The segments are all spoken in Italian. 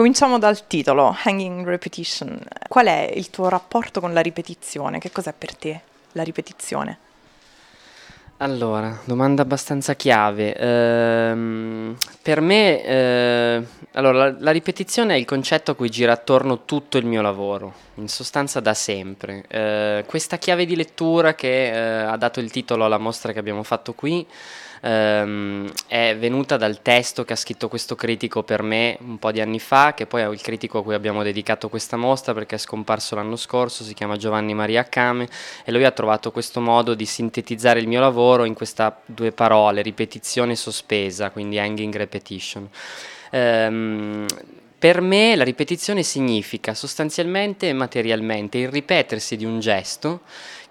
Cominciamo dal titolo, Hanging Repetition. Qual è il tuo rapporto con la ripetizione? Che cos'è per te la ripetizione? Allora, domanda abbastanza chiave. Ehm, per me, eh, allora, la, la, ripetizione è il concetto a cui gira attorno tutto il mio lavoro, in sostanza da sempre. Eh, questa chiave di lettura che eh, ha dato il titolo alla mostra che abbiamo fatto qui ehm, è venuta dal testo che ha scritto questo critico per me un po' di anni fa, che poi è il critico a cui abbiamo dedicato questa mostra perché è scomparso l'anno scorso, si chiama Giovanni Maria Came e lui ha trovato questo modo di sintetizzare il mio lavoro in queste due parole, ripetizione sospesa, quindi hanging repetition. Ehm, per me la ripetizione significa sostanzialmente e materialmente il ripetersi di un gesto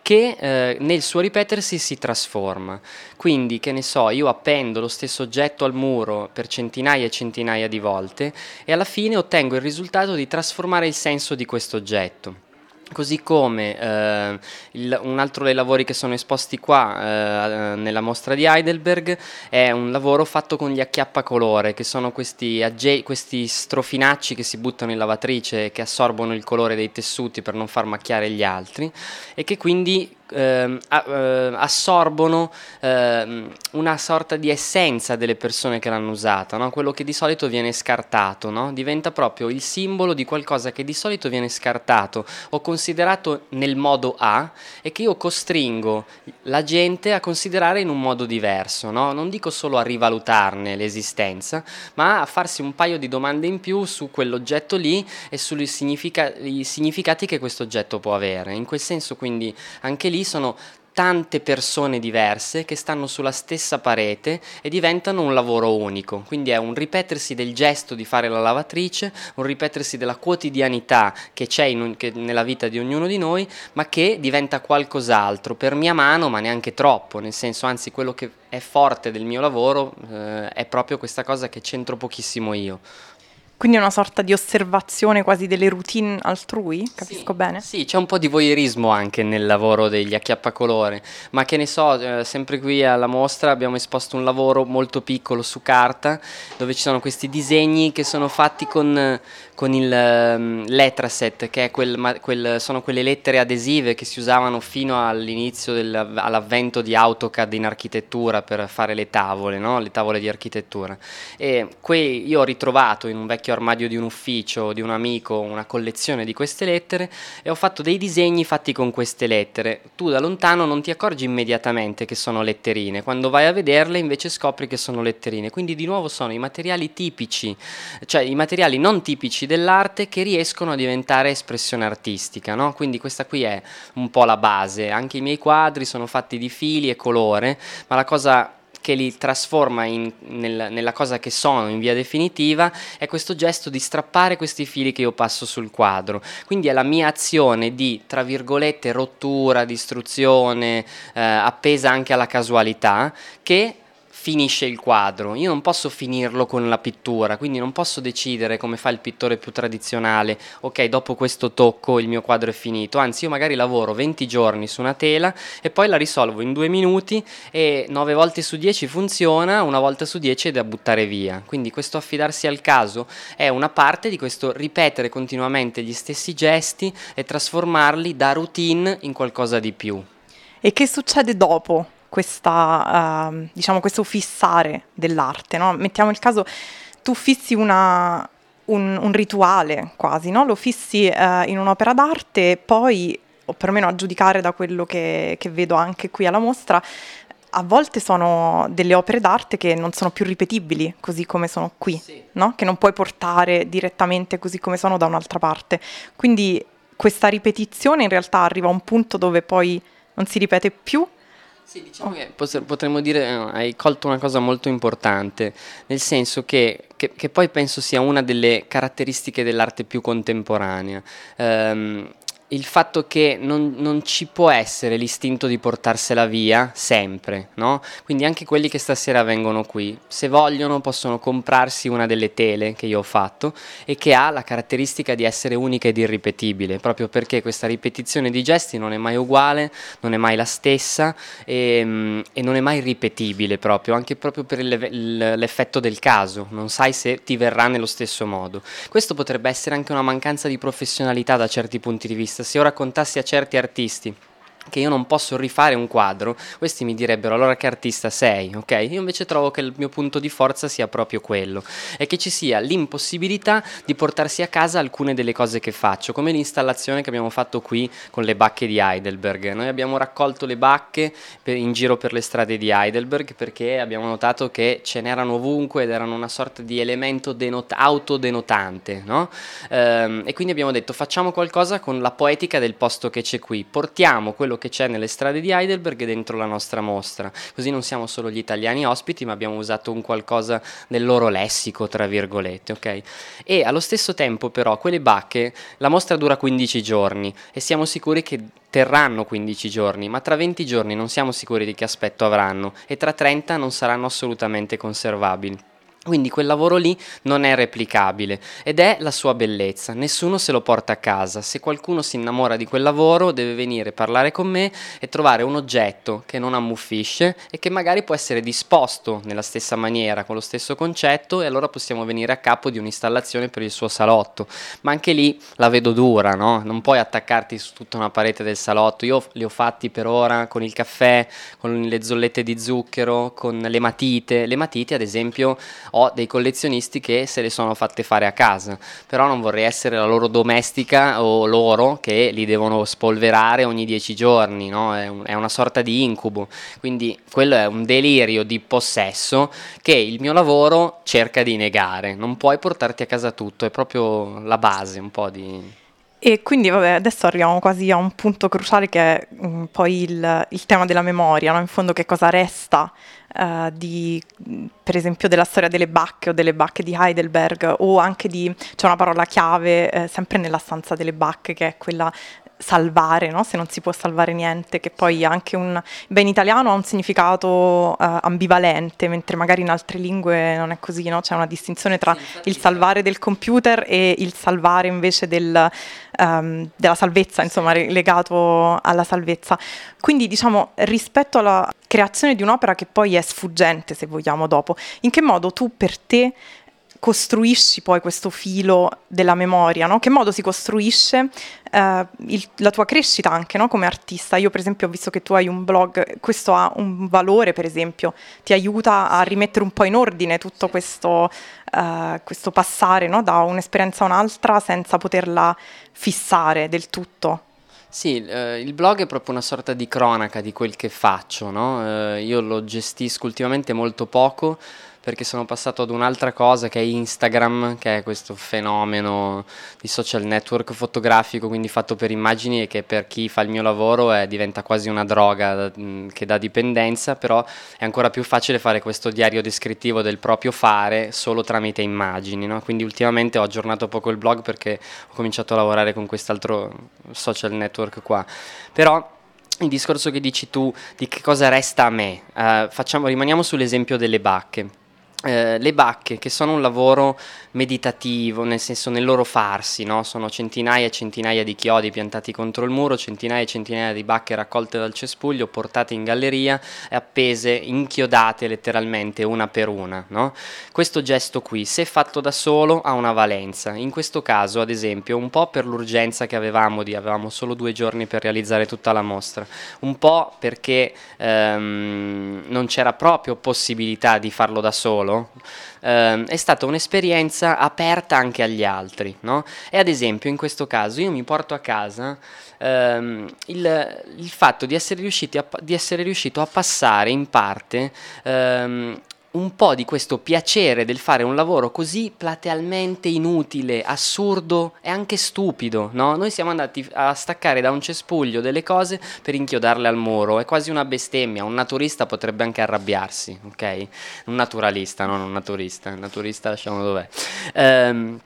che eh, nel suo ripetersi si trasforma. Quindi, che ne so, io appendo lo stesso oggetto al muro per centinaia e centinaia di volte e alla fine ottengo il risultato di trasformare il senso di questo oggetto. Così come eh, il, un altro dei lavori che sono esposti qua eh, nella mostra di Heidelberg è un lavoro fatto con gli acchiappacolore, che sono questi, agge- questi strofinacci che si buttano in lavatrice e che assorbono il colore dei tessuti per non far macchiare gli altri e che quindi eh, assorbono eh, una sorta di essenza delle persone che l'hanno usata, no? quello che di solito viene scartato, no? diventa proprio il simbolo di qualcosa che di solito viene scartato o considerato nel modo A e che io costringo la gente a considerare in un modo diverso, no? non dico solo a rivalutarne l'esistenza, ma a farsi un paio di domande in più su quell'oggetto lì e sui significa- significati che questo oggetto può avere. In quel senso quindi anche lì lì sono tante persone diverse che stanno sulla stessa parete e diventano un lavoro unico. Quindi è un ripetersi del gesto di fare la lavatrice, un ripetersi della quotidianità che c'è in, che nella vita di ognuno di noi, ma che diventa qualcos'altro per mia mano, ma neanche troppo, nel senso anzi quello che è forte del mio lavoro eh, è proprio questa cosa che c'entro pochissimo io. Quindi è una sorta di osservazione quasi delle routine altrui, capisco sì, bene? Sì, c'è un po' di voyeurismo anche nel lavoro degli acchiappacolore, ma che ne so, eh, sempre qui alla mostra abbiamo esposto un lavoro molto piccolo su carta, dove ci sono questi disegni che sono fatti con, con il um, letraset, che quel, quel, sono quelle lettere adesive che si usavano fino all'inizio del, all'avvento di AutoCAD in architettura per fare le tavole, no? le tavole di architettura. E qui io ho ritrovato in un vecchio armadio di un ufficio, di un amico, una collezione di queste lettere e ho fatto dei disegni fatti con queste lettere. Tu da lontano non ti accorgi immediatamente che sono letterine, quando vai a vederle invece scopri che sono letterine. Quindi di nuovo sono i materiali tipici, cioè i materiali non tipici dell'arte che riescono a diventare espressione artistica, no? Quindi questa qui è un po' la base, anche i miei quadri sono fatti di fili e colore, ma la cosa che li trasforma in, nel, nella cosa che sono in via definitiva è questo gesto di strappare questi fili che io passo sul quadro. Quindi è la mia azione di, tra virgolette, rottura, distruzione, eh, appesa anche alla casualità, che finisce il quadro. Io non posso finirlo con la pittura, quindi non posso decidere come fa il pittore più tradizionale, ok, dopo questo tocco il mio quadro è finito, anzi io magari lavoro 20 giorni su una tela e poi la risolvo in due minuti e 9 volte su 10 funziona, una volta su 10 è da buttare via. Quindi questo affidarsi al caso è una parte di questo ripetere continuamente gli stessi gesti e trasformarli da routine in qualcosa di più. E che succede dopo? Questa, uh, diciamo, questo fissare dell'arte. No? Mettiamo il caso, tu fissi una, un, un, rituale quasi, no? lo fissi uh, in un'opera d'arte e poi, o perlomeno a giudicare da quello che, che vedo anche qui alla mostra, a volte sono delle opere d'arte che non sono più ripetibili così come sono qui, sì. no? che non puoi portare direttamente così come sono da un'altra parte. Quindi questa ripetizione in realtà arriva a un punto dove poi non si ripete più sì, diciamo che potremmo dire, eh, hai colto una cosa molto importante, nel senso che, che, che poi penso sia una delle caratteristiche dell'arte più contemporanea. Um, il fatto che non, non, ci può essere l'istinto di portarsela via sempre, no? Quindi anche quelli che stasera vengono qui, se vogliono possono comprarsi una delle tele che io ho fatto e che ha la caratteristica di essere unica ed irripetibile, proprio perché questa ripetizione di gesti non è mai uguale, non è mai la stessa e, mm, e non è mai ripetibile proprio, anche proprio per l'effetto del caso, non sai se ti verrà nello stesso modo. Questo potrebbe essere anche una mancanza di professionalità da certi punti di vista se io raccontassi a certi artisti che io non posso rifare un quadro, questi mi direbbero allora che artista sei, ok? Io invece trovo che il mio punto di forza sia proprio quello, e che ci sia l'impossibilità di portarsi a casa alcune delle cose che faccio, come l'installazione che abbiamo fatto qui con le bacche di Heidelberg. Noi abbiamo raccolto le bacche per, in giro per le strade di Heidelberg perché abbiamo notato che ce n'erano ovunque ed erano una sorta di elemento denot- autodenotante, no? Ehm, e quindi abbiamo detto facciamo qualcosa con la poetica del posto che c'è qui, portiamo quello che c'è nelle strade di Heidelberg dentro la nostra mostra. Così non siamo solo gli italiani ospiti, ma abbiamo usato un qualcosa del loro lessico, tra virgolette, ok? E allo stesso tempo, però, quelle bacche, la mostra dura 15 giorni e siamo sicuri che terranno 15 giorni, ma tra 20 giorni non siamo sicuri di che aspetto avranno e tra 30 non saranno assolutamente conservabili. Quindi quel lavoro lì non è replicabile ed è la sua bellezza, nessuno se lo porta a casa, se qualcuno si innamora di quel lavoro deve venire a parlare con me e trovare un oggetto che non ammuffisce e che magari può essere disposto nella stessa maniera, con lo stesso concetto e allora possiamo venire a capo di un'installazione per il suo salotto, ma anche lì la vedo dura, no? non puoi attaccarti su tutta una parete del salotto, io li ho fatti per ora con il caffè, con le zollette di zucchero, con le matite, le matite ad esempio ho dei collezionisti che se le sono fatte fare a casa, però non vorrei essere la loro domestica o loro che li devono spolverare ogni dieci giorni, no? è, un, è una sorta di incubo, quindi quello è un delirio di possesso che il mio lavoro cerca di negare, non puoi portarti a casa tutto, è proprio la base un po' di... E quindi vabbè, adesso arriviamo quasi a un punto cruciale che è mh, mm, poi il, il, tema della memoria, no? in fondo che cosa resta uh, di, per esempio della storia delle bacche o delle bacche di Heidelberg o anche di, c'è una parola chiave eh, sempre nella stanza delle bacche che è quella salvare, no? se non si può salvare niente, che poi anche un in italiano ha un significato uh, ambivalente, mentre magari in altre lingue non è così, no? c'è una distinzione tra il salvare del computer e il salvare invece del, um, della salvezza, insomma, legato alla salvezza. Quindi diciamo rispetto alla creazione di un'opera che poi è sfuggente, se vogliamo, dopo, in che modo tu per te costruisci poi questo filo della memoria, no? Che modo si costruisce eh, il, la tua crescita anche no? come artista? Io per esempio ho visto che tu hai un blog, questo ha un valore per esempio, ti aiuta a rimettere un po' in ordine tutto questo, eh, questo passare no? da un'esperienza a un'altra senza poterla fissare del tutto. Sì, eh, il blog è proprio una sorta di cronaca di quel che faccio, no? eh, io lo gestisco ultimamente molto poco, perché sono passato ad un'altra cosa che è Instagram, che è questo fenomeno di social network fotografico, quindi fatto per immagini e che per chi fa il mio lavoro è, diventa quasi una droga mm, che dà dipendenza, però è ancora più facile fare questo diario descrittivo del proprio fare solo tramite immagini, no? quindi ultimamente ho aggiornato poco il blog perché ho cominciato a lavorare con quest'altro social network qua, però il discorso che dici tu di che cosa resta a me, uh, facciamo, rimaniamo sull'esempio delle bacche. Eh, le bacche, che sono un lavoro meditativo, nel senso nel loro farsi, no? sono centinaia e centinaia di chiodi piantati contro il muro, centinaia e centinaia di bacche raccolte dal cespuglio, portate in galleria e appese, inchiodate letteralmente una per una. No? Questo gesto qui, se fatto da solo, ha una valenza. In questo caso, ad esempio, un po' per l'urgenza che avevamo, di avevamo solo due giorni per realizzare tutta la mostra, un po' perché ehm, non c'era proprio possibilità di farlo da solo solo, eh, è stata un'esperienza aperta anche agli altri. No? E ad esempio in questo caso io mi porto a casa ehm, il, il, fatto di essere, a, di essere, riuscito a passare in parte ehm, un po' di questo piacere del fare un lavoro così platealmente inutile, assurdo e anche stupido, no? Noi siamo andati a staccare da un cespuglio delle cose per inchiodarle al muro, è quasi una bestemmia, un naturista potrebbe anche arrabbiarsi, ok? Un naturalista, non un naturista, il naturista lasciamo dov'è. Ehm,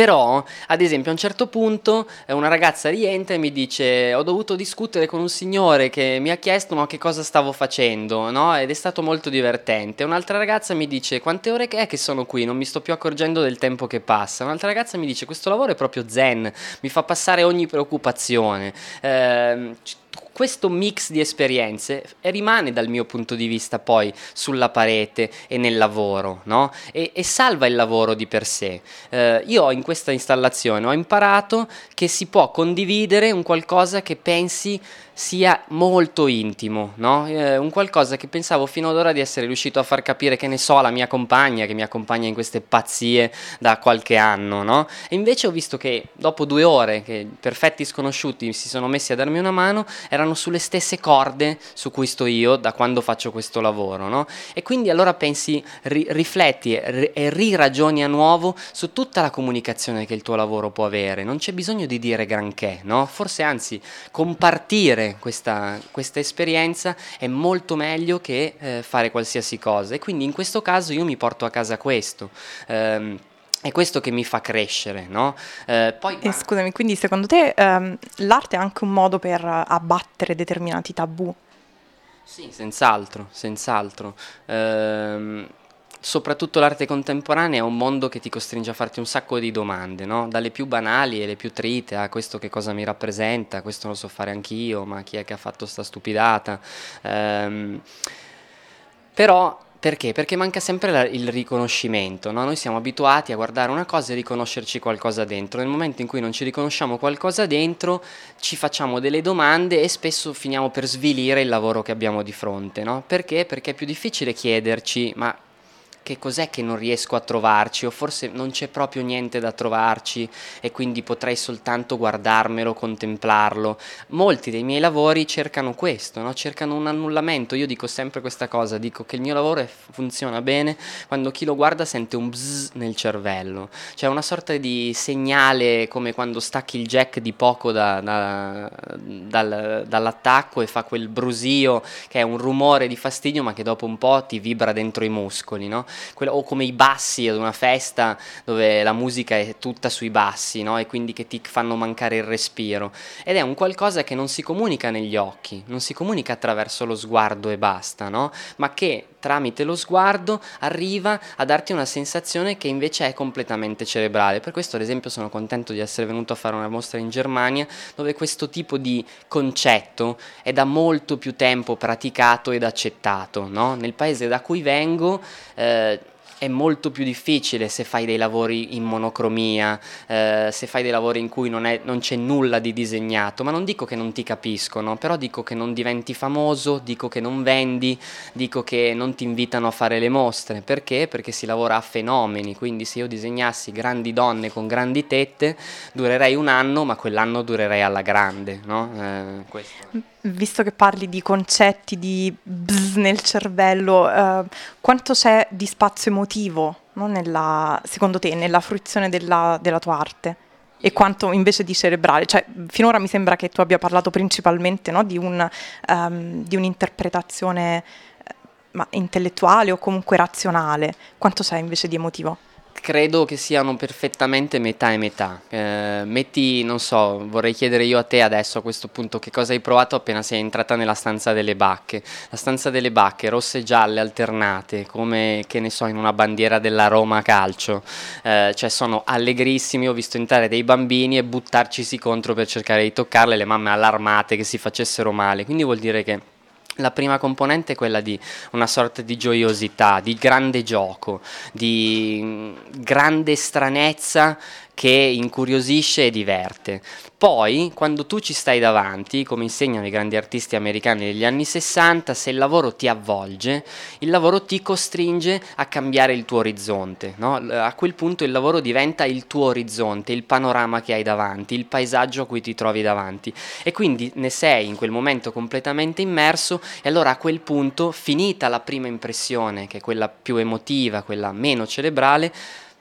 Però, ad esempio, a un certo punto eh, una ragazza rientra e mi dice: Ho dovuto discutere con un signore che mi ha chiesto ma che cosa stavo facendo, no? Ed è stato molto divertente. Un'altra ragazza mi dice: Quante ore è che sono qui? Non mi sto più accorgendo del tempo che passa. Un'altra ragazza mi dice: Questo lavoro è proprio zen, mi fa passare ogni preoccupazione. Eh, questo mix di esperienze rimane dal mio punto di vista poi sulla parete e nel lavoro, no? E, e salva il lavoro di per sé. Eh, io in questa installazione ho imparato che si può condividere un qualcosa che pensi sia molto intimo, no? eh, un qualcosa che pensavo fino ad ora di essere riuscito a far capire che ne so alla mia compagna che mi accompagna in queste pazzie da qualche anno, no? E invece ho visto che dopo due ore che perfetti sconosciuti si sono messi a darmi una mano, erano sulle stesse corde su cui sto io da quando faccio questo lavoro, no? E quindi allora pensi, ri- rifletti e, e riragioni a nuovo su tutta la comunicazione che il tuo lavoro può avere, non c'è bisogno di dire granché? Forse anzi compartire questa, questa esperienza è molto meglio che eh, fare qualsiasi cosa e quindi in questo caso io mi porto a casa questo. Um, è questo che mi fa crescere, no? Eh, poi... E scusami, quindi secondo te ehm, l'arte è anche un modo per abbattere determinati tabù? Sì, senz'altro, senz'altro. Ehm, soprattutto l'arte contemporanea è un mondo che ti costringe a farti un sacco di domande, no? dalle più banali e le più trite a questo che cosa mi rappresenta, questo lo so fare anch'io, ma chi è che ha fatto sta stupidata? Ehm, però perché? Perché manca sempre la, il riconoscimento, no? noi siamo abituati a guardare una cosa e riconoscerci qualcosa dentro, nel momento in cui non ci riconosciamo qualcosa dentro ci facciamo delle domande e spesso finiamo per svilire il lavoro che abbiamo di fronte, no? perché? Perché è più difficile chiederci ma che cos'è che non riesco a trovarci o forse non c'è proprio niente da trovarci e quindi potrei soltanto guardarmelo, contemplarlo. Molti dei miei lavori cercano questo, no? cercano un annullamento. Io dico sempre questa cosa, dico che il mio lavoro funziona bene quando chi lo guarda sente un bzz nel cervello, cioè una sorta di segnale come quando stacchi il jack di poco da, da, dal, dall'attacco e fa quel brusio che è un rumore di fastidio ma che dopo un po' ti vibra dentro i muscoli, no? Quello, o come i bassi ad una festa dove la musica è tutta sui bassi no? e quindi che ti fanno mancare il respiro. Ed è un qualcosa che non si comunica negli occhi, non si comunica attraverso lo sguardo e basta, no? ma che tramite lo sguardo arriva a darti una sensazione che invece è completamente cerebrale. Per questo ad esempio sono contento di essere venuto a fare una mostra in Germania dove questo tipo di concetto è da molto più tempo praticato ed accettato. No? Nel paese da cui vengo eh, è molto più difficile se fai dei lavori in monocromia, eh, se fai dei lavori in cui non, è, non, c'è nulla di disegnato, ma non dico che non ti capiscono, però dico che non diventi famoso, dico che non vendi, dico che non ti invitano a fare le mostre, perché? Perché si lavora a fenomeni, quindi se io disegnassi grandi donne con grandi tette durerei un anno, ma quell'anno durerei alla grande, no? Eh, Visto che parli di concetti di bzz nel cervello, eh, quanto c'è di spazio emotivo no, nella, secondo te nella fruizione della, della, tua arte? E quanto invece di cerebrale? Cioè, finora mi sembra che tu abbia parlato principalmente no, di, un, um, di, un'interpretazione eh, intellettuale o comunque razionale. Quanto c'è invece di emotivo? Credo che siano perfettamente metà e metà. Eh, metti, non so, vorrei chiedere io a te adesso a questo punto che cosa hai provato appena sei entrata nella stanza delle bacche. La stanza delle bacche, rosse e gialle alternate, come che ne so, in una bandiera della Roma calcio. Eh, cioè sono allegrissimi, ho visto entrare dei bambini e buttarcisi contro per cercare di toccarle, le mamme allarmate che si facessero male. Quindi vuol dire che la prima componente è quella di una sorta di gioiosità, di grande gioco, di mm, grande stranezza che incuriosisce e diverte. Poi, quando tu ci stai davanti, come insegnano i grandi artisti americani degli anni 60, se il lavoro ti avvolge, il lavoro ti costringe a cambiare il tuo orizzonte. No? A quel punto il lavoro diventa il tuo orizzonte, il panorama che hai davanti, il paesaggio a cui ti trovi davanti. E quindi ne sei in quel momento completamente immerso e allora a quel punto, finita la prima impressione, che è quella più emotiva, quella meno cerebrale,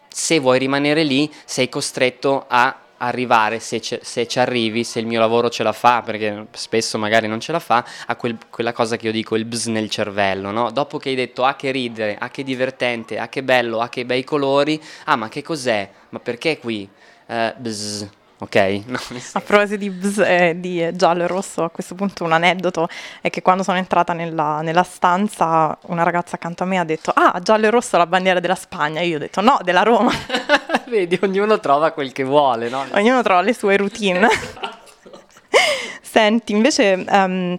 se vuoi rimanere lì sei costretto a arrivare, se, se, ci arrivi, se il mio lavoro ce la fa, perché spesso magari non ce la fa, a quel, quella cosa che io dico, il bzz nel cervello, no? Dopo che hai detto ah che ridere, ah che divertente, ah che bello, ah che bei colori, ah ma che cos'è, ma perché qui? Uh, bzz, ok? No, a proposito di, bzz, eh, di giallo e rosso, a questo punto un aneddoto è che quando sono entrata nella, nella, stanza una ragazza accanto a me ha detto ah giallo e rosso la bandiera della Spagna, io ho detto no, della Roma. Vedi, ognuno trova quel che vuole, no? Ognuno trova le sue routine. Senti, invece um,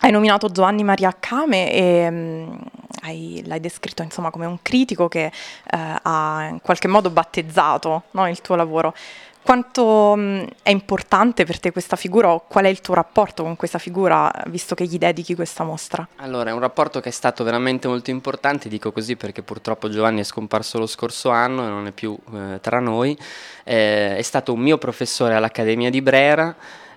hai nominato Giovanni Maria Came e um, hai, l'hai descritto insomma come un critico che uh, ha in qualche modo battezzato no, il tuo lavoro. Quanto mh, è importante per te questa figura o qual è il tuo rapporto con questa figura visto che gli dedichi questa mostra? Allora, è un rapporto che è stato veramente molto importante, dico così perché purtroppo Giovanni è scomparso lo scorso anno e non è più eh, tra noi. Eh, è stato un mio professore all'Accademia di Brera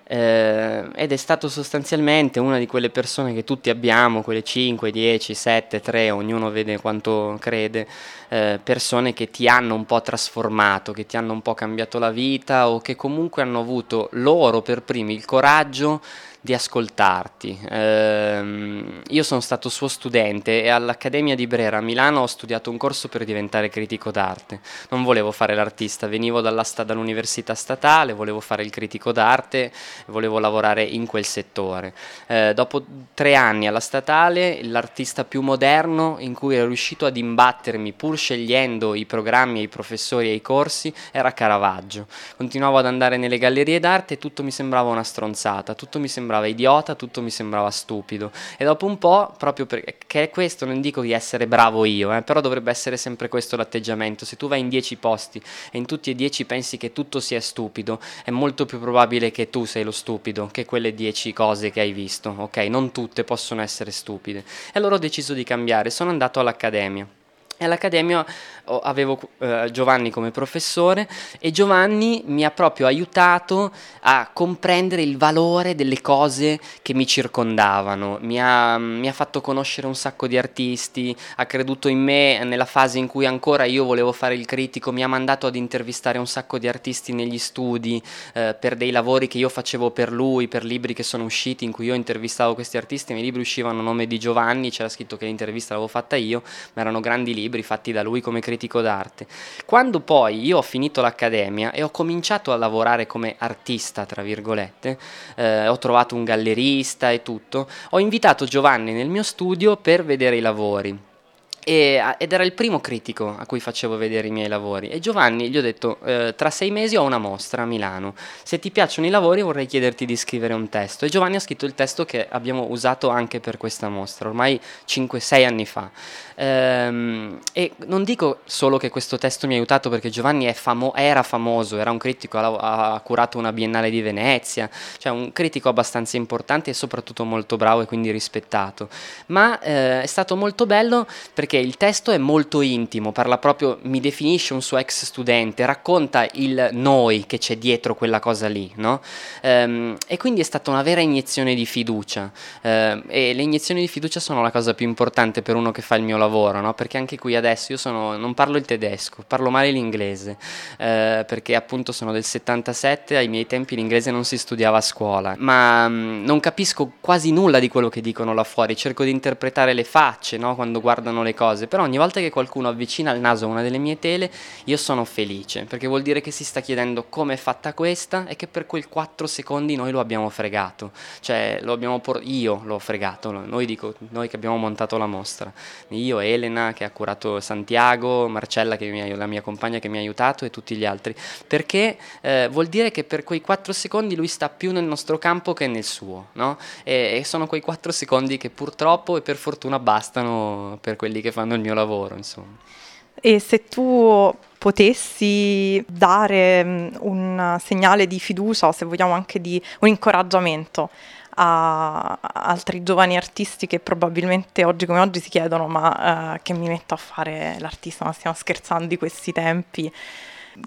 eh, ed è stato sostanzialmente una di quelle persone che tutti abbiamo, quelle 5, 10, 7, 3, ognuno vede quanto crede, eh, persone che ti hanno un po' trasformato, che ti hanno un po' cambiato la vita o che comunque hanno avuto loro per primi il coraggio di ascoltarti. Eh, io sono stato suo studente e all'Accademia di Brera a Milano ho studiato un corso per diventare critico d'arte. Non volevo fare l'artista, venivo sta- dall'università statale, volevo fare il critico d'arte, volevo lavorare in quel settore. Eh, dopo tre anni alla statale, l'artista più moderno in cui ero riuscito ad imbattermi pur scegliendo i programmi, i professori e i corsi era Caravaggio. Continuavo ad andare nelle gallerie d'arte e tutto mi sembrava una stronzata, tutto mi sembrava sembrava idiota, tutto mi sembrava stupido. E dopo un po', proprio perché questo, non dico di essere bravo io, eh, però dovrebbe essere sempre questo l'atteggiamento. Se tu vai in dieci posti e in tutti e dieci pensi che tutto sia stupido, è molto più probabile che tu sei lo stupido che quelle dieci cose che hai visto, ok? Non tutte possono essere stupide. E allora ho deciso di cambiare, sono andato all'accademia. E all'Accademia avevo eh, Giovanni come professore e Giovanni mi ha proprio aiutato a comprendere il valore delle cose che mi circondavano, mi ha, mi ha, fatto conoscere un sacco di artisti, ha creduto in me nella fase in cui ancora io volevo fare il critico, mi ha mandato ad intervistare un sacco di artisti negli studi eh, per dei lavori che io facevo per lui, per libri che sono usciti in cui io intervistavo questi artisti, i miei libri uscivano a nome di Giovanni, c'era scritto che l'intervista l'avevo fatta io, ma erano grandi libri libri fatti da lui come critico d'arte. Quando poi io ho finito l'accademia e ho cominciato a lavorare come artista, tra virgolette, eh, ho trovato un gallerista e tutto, ho invitato Giovanni nel mio studio per vedere i lavori. E, ed era il primo critico a cui facevo vedere i miei lavori. E Giovanni gli ho detto eh, tra sei mesi ho una mostra a Milano. Se ti piacciono i lavori vorrei chiederti di scrivere un testo. E Giovanni ha scritto il testo che abbiamo usato anche per questa mostra ormai 5-6 anni fa. Ehm, e non dico solo che questo testo mi ha aiutato perché Giovanni famo- era famoso era un critico, ha, ha curato una biennale di Venezia cioè un critico abbastanza importante e soprattutto molto bravo e quindi rispettato. Ma eh, è stato molto bello perché perché il testo è molto intimo, parla proprio, mi definisce un suo ex studente, racconta il noi che c'è dietro quella cosa lì, no? Ehm, e quindi è stata una vera iniezione di fiducia ehm, e le iniezioni di fiducia sono la cosa più importante per uno che fa il mio lavoro, no? Perché anche qui adesso io sono, non parlo il tedesco, parlo male l'inglese, eh, perché appunto sono del 77, ai miei tempi l'inglese non si studiava a scuola, ma mh, mm, non capisco quasi nulla di quello che dicono là fuori, cerco di interpretare le facce, no? Quando guardano le cose cose, però ogni volta che qualcuno avvicina il naso a una delle mie tele io sono felice, perché vuol dire che si sta chiedendo come è fatta questa e che per quei 4 secondi noi lo abbiamo fregato, cioè lo abbiamo por- io l'ho fregato, noi, dico, noi che abbiamo montato la mostra, io, Elena che ha curato Santiago, Marcella che mi, la mia compagna che mi ha aiutato e tutti gli altri, perché eh, vuol dire che per quei 4 secondi lui sta più nel nostro campo che nel suo, no? e, e sono quei 4 secondi che purtroppo e per fortuna bastano per quelli che fanno il mio lavoro, insomma. E se tu potessi dare mm, un segnale di fiducia o se vogliamo anche di un incoraggiamento a altri giovani artisti che probabilmente oggi come oggi si chiedono ma uh, che mi metto a fare l'artista, ma stiamo scherzando di questi tempi,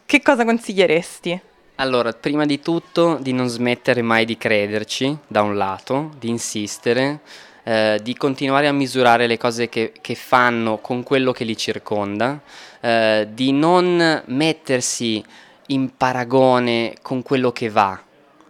che cosa consiglieresti? Allora, prima di tutto di non smettere mai di crederci, da un lato, di insistere, eh, di continuare a misurare le cose che, che, fanno con quello che li circonda, eh, di non mettersi in paragone con quello che va,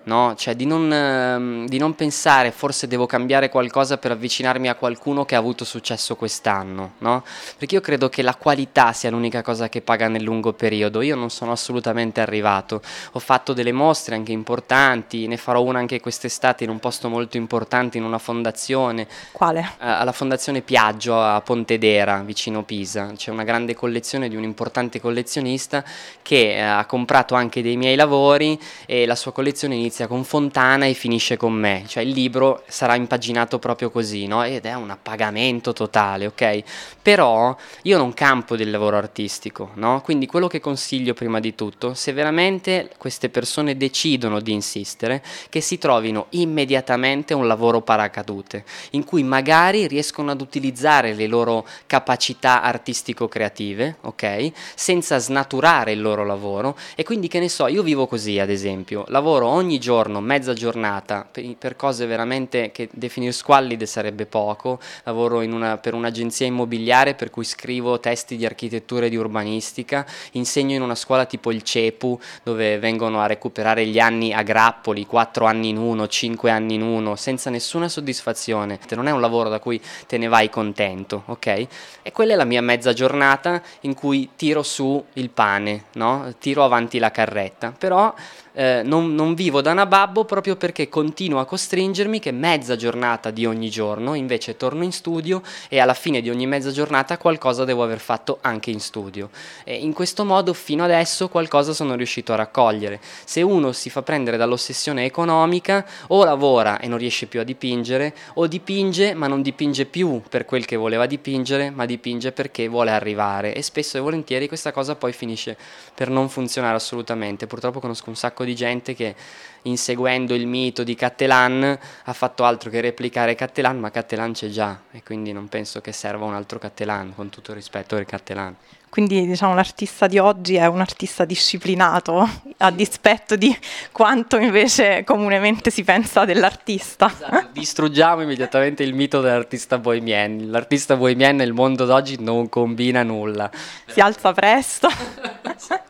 no? Cioè di non, ehm, di non, pensare forse devo cambiare qualcosa per avvicinarmi a qualcuno che ha avuto successo quest'anno, no? Perché io credo che la qualità sia l'unica cosa che paga nel lungo periodo. Io non sono assolutamente arrivato. Ho fatto delle mostre anche importanti, ne farò una anche quest'estate in un posto molto importante, in una fondazione. Quale? Eh, alla fondazione Piaggio a Pontedera, vicino Pisa. C'è una grande collezione di un importante collezionista che eh, ha comprato anche dei miei lavori e la sua collezione inizia inizia con Fontana e finisce con me, cioè il libro sarà impaginato proprio così, no? Ed è un appagamento totale, ok? Però io non campo del lavoro artistico, no? Quindi quello che consiglio prima di tutto, se veramente queste persone decidono di insistere, che si trovino immediatamente un lavoro paracadute, in cui magari riescono ad utilizzare le loro capacità artistico-creative, ok? Senza snaturare il loro lavoro e quindi che ne so, io vivo così ad esempio, lavoro ogni giorno mezza giornata, per, per cose veramente che definire squallide sarebbe poco. Lavoro una, per un'agenzia immobiliare per cui scrivo testi di architettura e di urbanistica, insegno in una scuola tipo il CEPU dove vengono a recuperare gli anni a grappoli, 4 anni in uno, 5 anni in uno, senza nessuna soddisfazione. Non è un lavoro da cui te ne vai contento, ok? E quella è la mia mezza giornata in cui tiro su il pane, no? Tiro avanti la carretta. Però eh, non, non, vivo da nababbo proprio perché continuo a costringermi che mezza giornata di ogni giorno invece torno in studio e alla fine di ogni mezza giornata qualcosa devo aver fatto anche in studio. E in questo modo fino adesso qualcosa sono riuscito a raccogliere. Se uno si fa prendere dall'ossessione economica o lavora e non riesce più a dipingere o dipinge ma non dipinge più per quel che voleva dipingere ma dipinge perché vuole arrivare e spesso e volentieri questa cosa poi finisce per non funzionare assolutamente. Purtroppo conosco un sacco di di gente che inseguendo il mito di Cattelan ha fatto altro che replicare Cattelan, ma Cattelan c'è già e quindi non penso che serva un altro Cattelan, con tutto il rispetto per Cattelan. Quindi diciamo l'artista di oggi è un artista disciplinato, a dispetto di quanto invece comunemente si pensa dell'artista. Esatto. Distruggiamo immediatamente il mito dell'artista bohemian. L'artista bohemian nel mondo d'oggi non combina nulla. Si alza presto.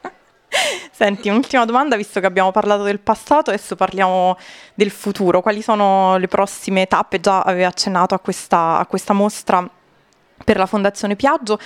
Senti, un'ultima domanda, visto che abbiamo parlato del passato, adesso parliamo del futuro. Quali sono le prossime tappe? Già avevi accennato a questa, a questa mostra per la Fondazione Piaggio.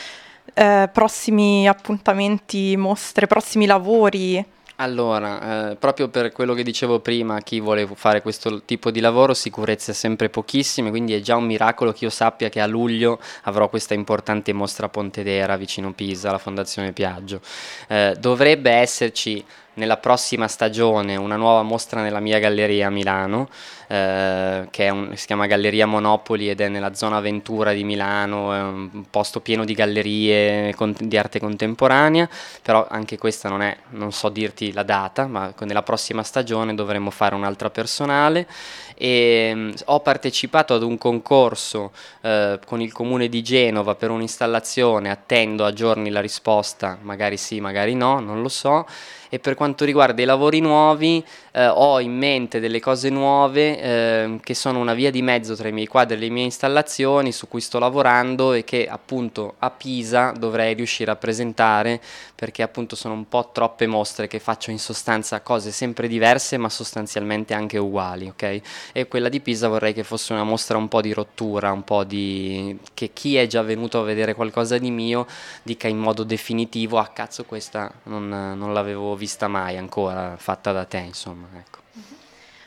Eh, prossimi appuntamenti, mostre, prossimi lavori? Allora, eh, proprio per quello che dicevo prima, chi vuole fare questo tipo di lavoro, sicurezze sempre pochissime, quindi è già un miracolo che io sappia che a luglio avrò questa importante mostra a Pontedera, vicino Pisa, la Fondazione Piaggio. Eh, dovrebbe esserci nella prossima stagione una nuova mostra nella mia galleria a Milano, eh, che un, si chiama Galleria Monopoli ed è nella zona Ventura di Milano, è un posto pieno di gallerie con, di arte contemporanea, però anche questa non è, non so dirti la data, ma nella prossima stagione dovremo fare un'altra personale e mh, mm, ho partecipato ad un concorso eh, con il comune di Genova per un'installazione, attendo a giorni la risposta, magari sì, magari no, non lo so e per quanto riguarda i lavori nuovi eh, ho in mente delle cose nuove eh, che sono una via di mezzo tra i miei quadri e le mie installazioni su cui sto lavorando e che appunto a Pisa dovrei riuscire a presentare perché appunto sono un po' troppe mostre che faccio in sostanza cose sempre diverse ma sostanzialmente anche uguali, ok? E quella di Pisa vorrei che fosse una mostra un po' di rottura, un po' di che chi è già venuto a vedere qualcosa di mio dica in modo definitivo, ah cazzo questa non, non l'avevo vista vista mai ancora fatta da te, insomma. Ecco.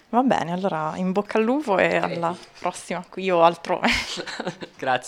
Va bene, allora in bocca al lupo e alla prossima qui o altro. Grazie.